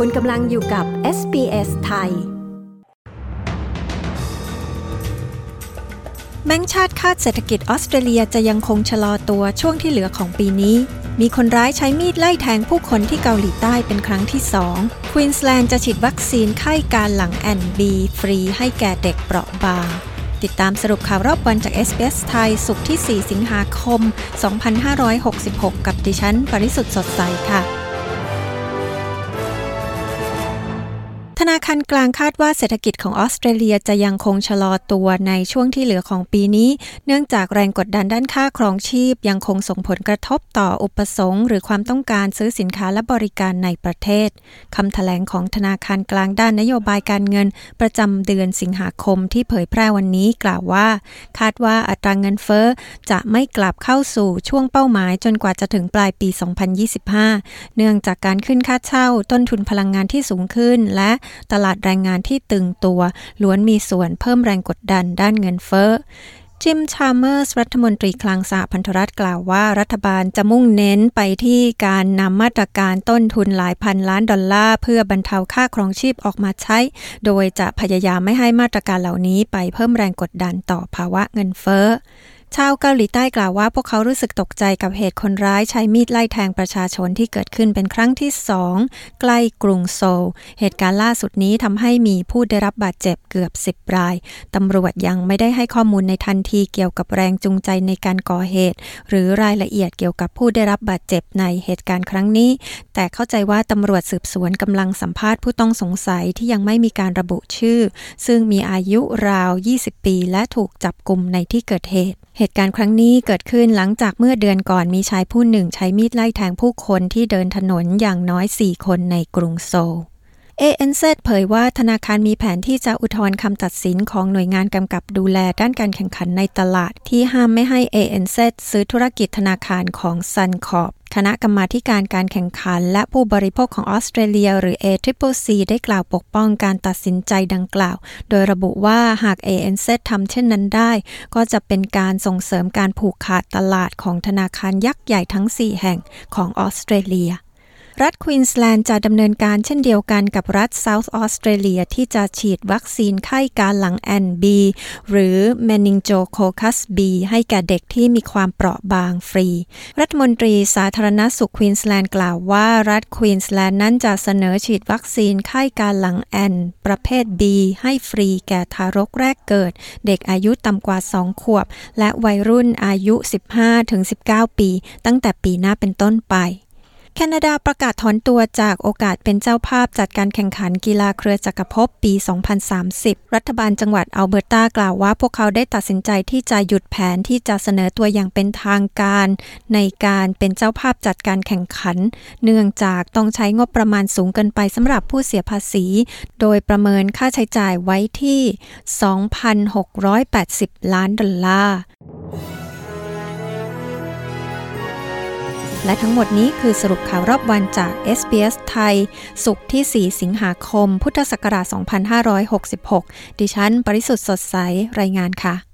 คุณกำลังอยู่กับ SBS ไทย แบงก์ชาติคาดเศรษฐกิจออสเตรเลียจะยังคงชะลอตัวช่วงที่เหลือของปีนี้ มีคนร้ายใช้มีดไล่แทงผู้คนที่เกาหลีใต้เป็นครั้งที่สองควีนสแลนด์จะฉีดวัคซีนไข้การหลังแอนบีฟรีให้แก่เด็กเปราะบาง ติดตามสรุปข่าวรอบวันจาก SBS ไทยสุขที่ 4 สิงหาคม 2566 กับดิฉัน ปริสุทธ์สดใสค่ะ ธนาคารกลางคาดว่าเศรษฐกิจของออสเตรเลียจะยังคงชะลอตัวในช่วงที่เหลือของปีนี้ เนื่องจากแรงกดดันด้านค่าครองชีพยังคงส่งผลกระทบต่ออุปสงค์หรือความต้องการซื้อสินค้าและบริการในประเทศคำถแถลงของธนาคารกลางด้านนโยบายการเงิน ประจำเดือนสิงหาคมที่เผยแพร่วันนี้กล่าวว่า คาดว่าอัตราเงินเฟ้อจะไม่กลับเข้าสู่ช่วงเป้าหมายจนกว่าจะถึงปลายปี 2025 เนื่องจากการขึ้นค่าเช่า ต้นทุนพลังงานที่สูงขึ้นและตลาดแรงงานที่ตึงตัว ล้วนมีส่วนเพิ่มแรงกดดันด้านเงินเฟ้อจิม ชาเมอร์ส รัฐมนตรีคลังสหพันธรัฐกล่าวว่ารัฐบาลจะมุ่งเน้นไปที่การนำมาตรการต้นทุนหลายพันล้านดอลลาร์ เพื่อบรรเทาค่าครองชีพออกมาใช้ โดยจะพยายามไม่ให้มาตรการเหล่านี้ไปเพิ่มแรงกดดันต่อภาวะเงินเฟ้อ ชาวเกาหลีใต้กล่าวว่าพวกเขารู้สึกตกใจกับเหตุคนร้ายใช้มีดไล่แทงประชาชนที่เกิดขึ้นเป็นครั้งที่สองใกล้กรุงโซล เหตุการณ์ล่าสุดนี้ทำให้มีผู้ได้รับบาดเจ็บเกือบสิบรายตำรวจยังไม่ได้ให้ข้อมูลในทันทีเกี่ยวกับแรงจูงใจในการก่อเหตุ หรือรายละเอียดเกี่ยวกับผู้ได้รับบาดเจ็บในเหตุการณ์ครั้งนี้ แต่เข้าใจว่าตำรวจสืบสวนกำลังสัมภาษณ์ผู้ต้องสงสัยที่ยังไม่มีการระบุชื่อ ซึ่งมีอายุราว 20 ปี และถูกจับกลุ่มในที่เกิดเหตุเหตุการณ์ครั้งนี้เกิดขึ้นหลังจากเมื่อเดือนก่อนมีชายผู้หนึ่งใช้มีดไล่แทงผู้คนที่เดินถนนอย่างน้อย 4 คนในกรุงโซล ANZ เผยว่าธนาคารมีแผนที่จะอุทธรณ์คำตัดสินของหน่วยงานกำกับดูแลด้านการแข่งขันในตลาด ที่ห้ามไม่ให้ ANZ ซื้อธุรกิจธนาคารของ Suncorp คณะกรรมาการการแข่งขัน และผู้บริโภคของออสเตรเลีย หรือ ACCC ได้กล่าวปกป้องการตัดสินใจดังกล่าว โดยระบุว่าหาก ANZ ทำเช่นนั้นได้ ก็จะเป็นการส่งเสริมการผูกขาดตลาดของธนาคารยักษ์ใหญ่ทั้ง 4 แห่งของออสเตรเลีย รัฐควีนสแลนด์จะดำเนินการเช่นเดียวกันกับรัฐเซาท์ออสเตรเลียที่จะฉีดวัคซีนไข้กาฬหลังแอ่น B หรือ meningococcus B ให้แก่เด็กที่มีความเปราะบางฟรี รัฐมนตรีสาธารณสุขควีนสแลนด์กล่าวว่ารัฐควีนสแลนด์นั้นจะเสนอฉีดวัคซีนไข้กาฬหลังแอ่นประเภท B ให้ฟรีแก่ทารกแรกเกิด เด็กอายุต่ำกว่า 2 ขวบ และวัยรุ่นอายุ 15-19 ปี ตั้งแต่ปีหน้าเป็นต้นไป แคนาดาประกาศถอนตัวจากโอกาสเป็นเจ้าภาพจัดการแข่งขันกีฬาเครือจักรภพปี 2030 รัฐบาลจังหวัดอัลเบอร์ตากล่าวว่าพวกเขาได้ตัดสินใจที่จะหยุดแผนที่จะเสนอตัวอย่างเป็นทางการ ในการเป็นเจ้าภาพจัดการแข่งขัน เนื่องจากต้องใช้งบประมาณสูงเกินไปสำหรับผู้เสียภาษี โดยประเมินค่าใช้จ่ายไว้ที่ 2,680 ล้านดอลลาร์ และทั้งหมดนี้คือสรุปข่าวรอบวันจาก SBS ไทย สุขที่ 4 สิงหาคม พุทธศักราช 2566 ดิฉัน ปริสุทธ์สดใส รายงานค่ะ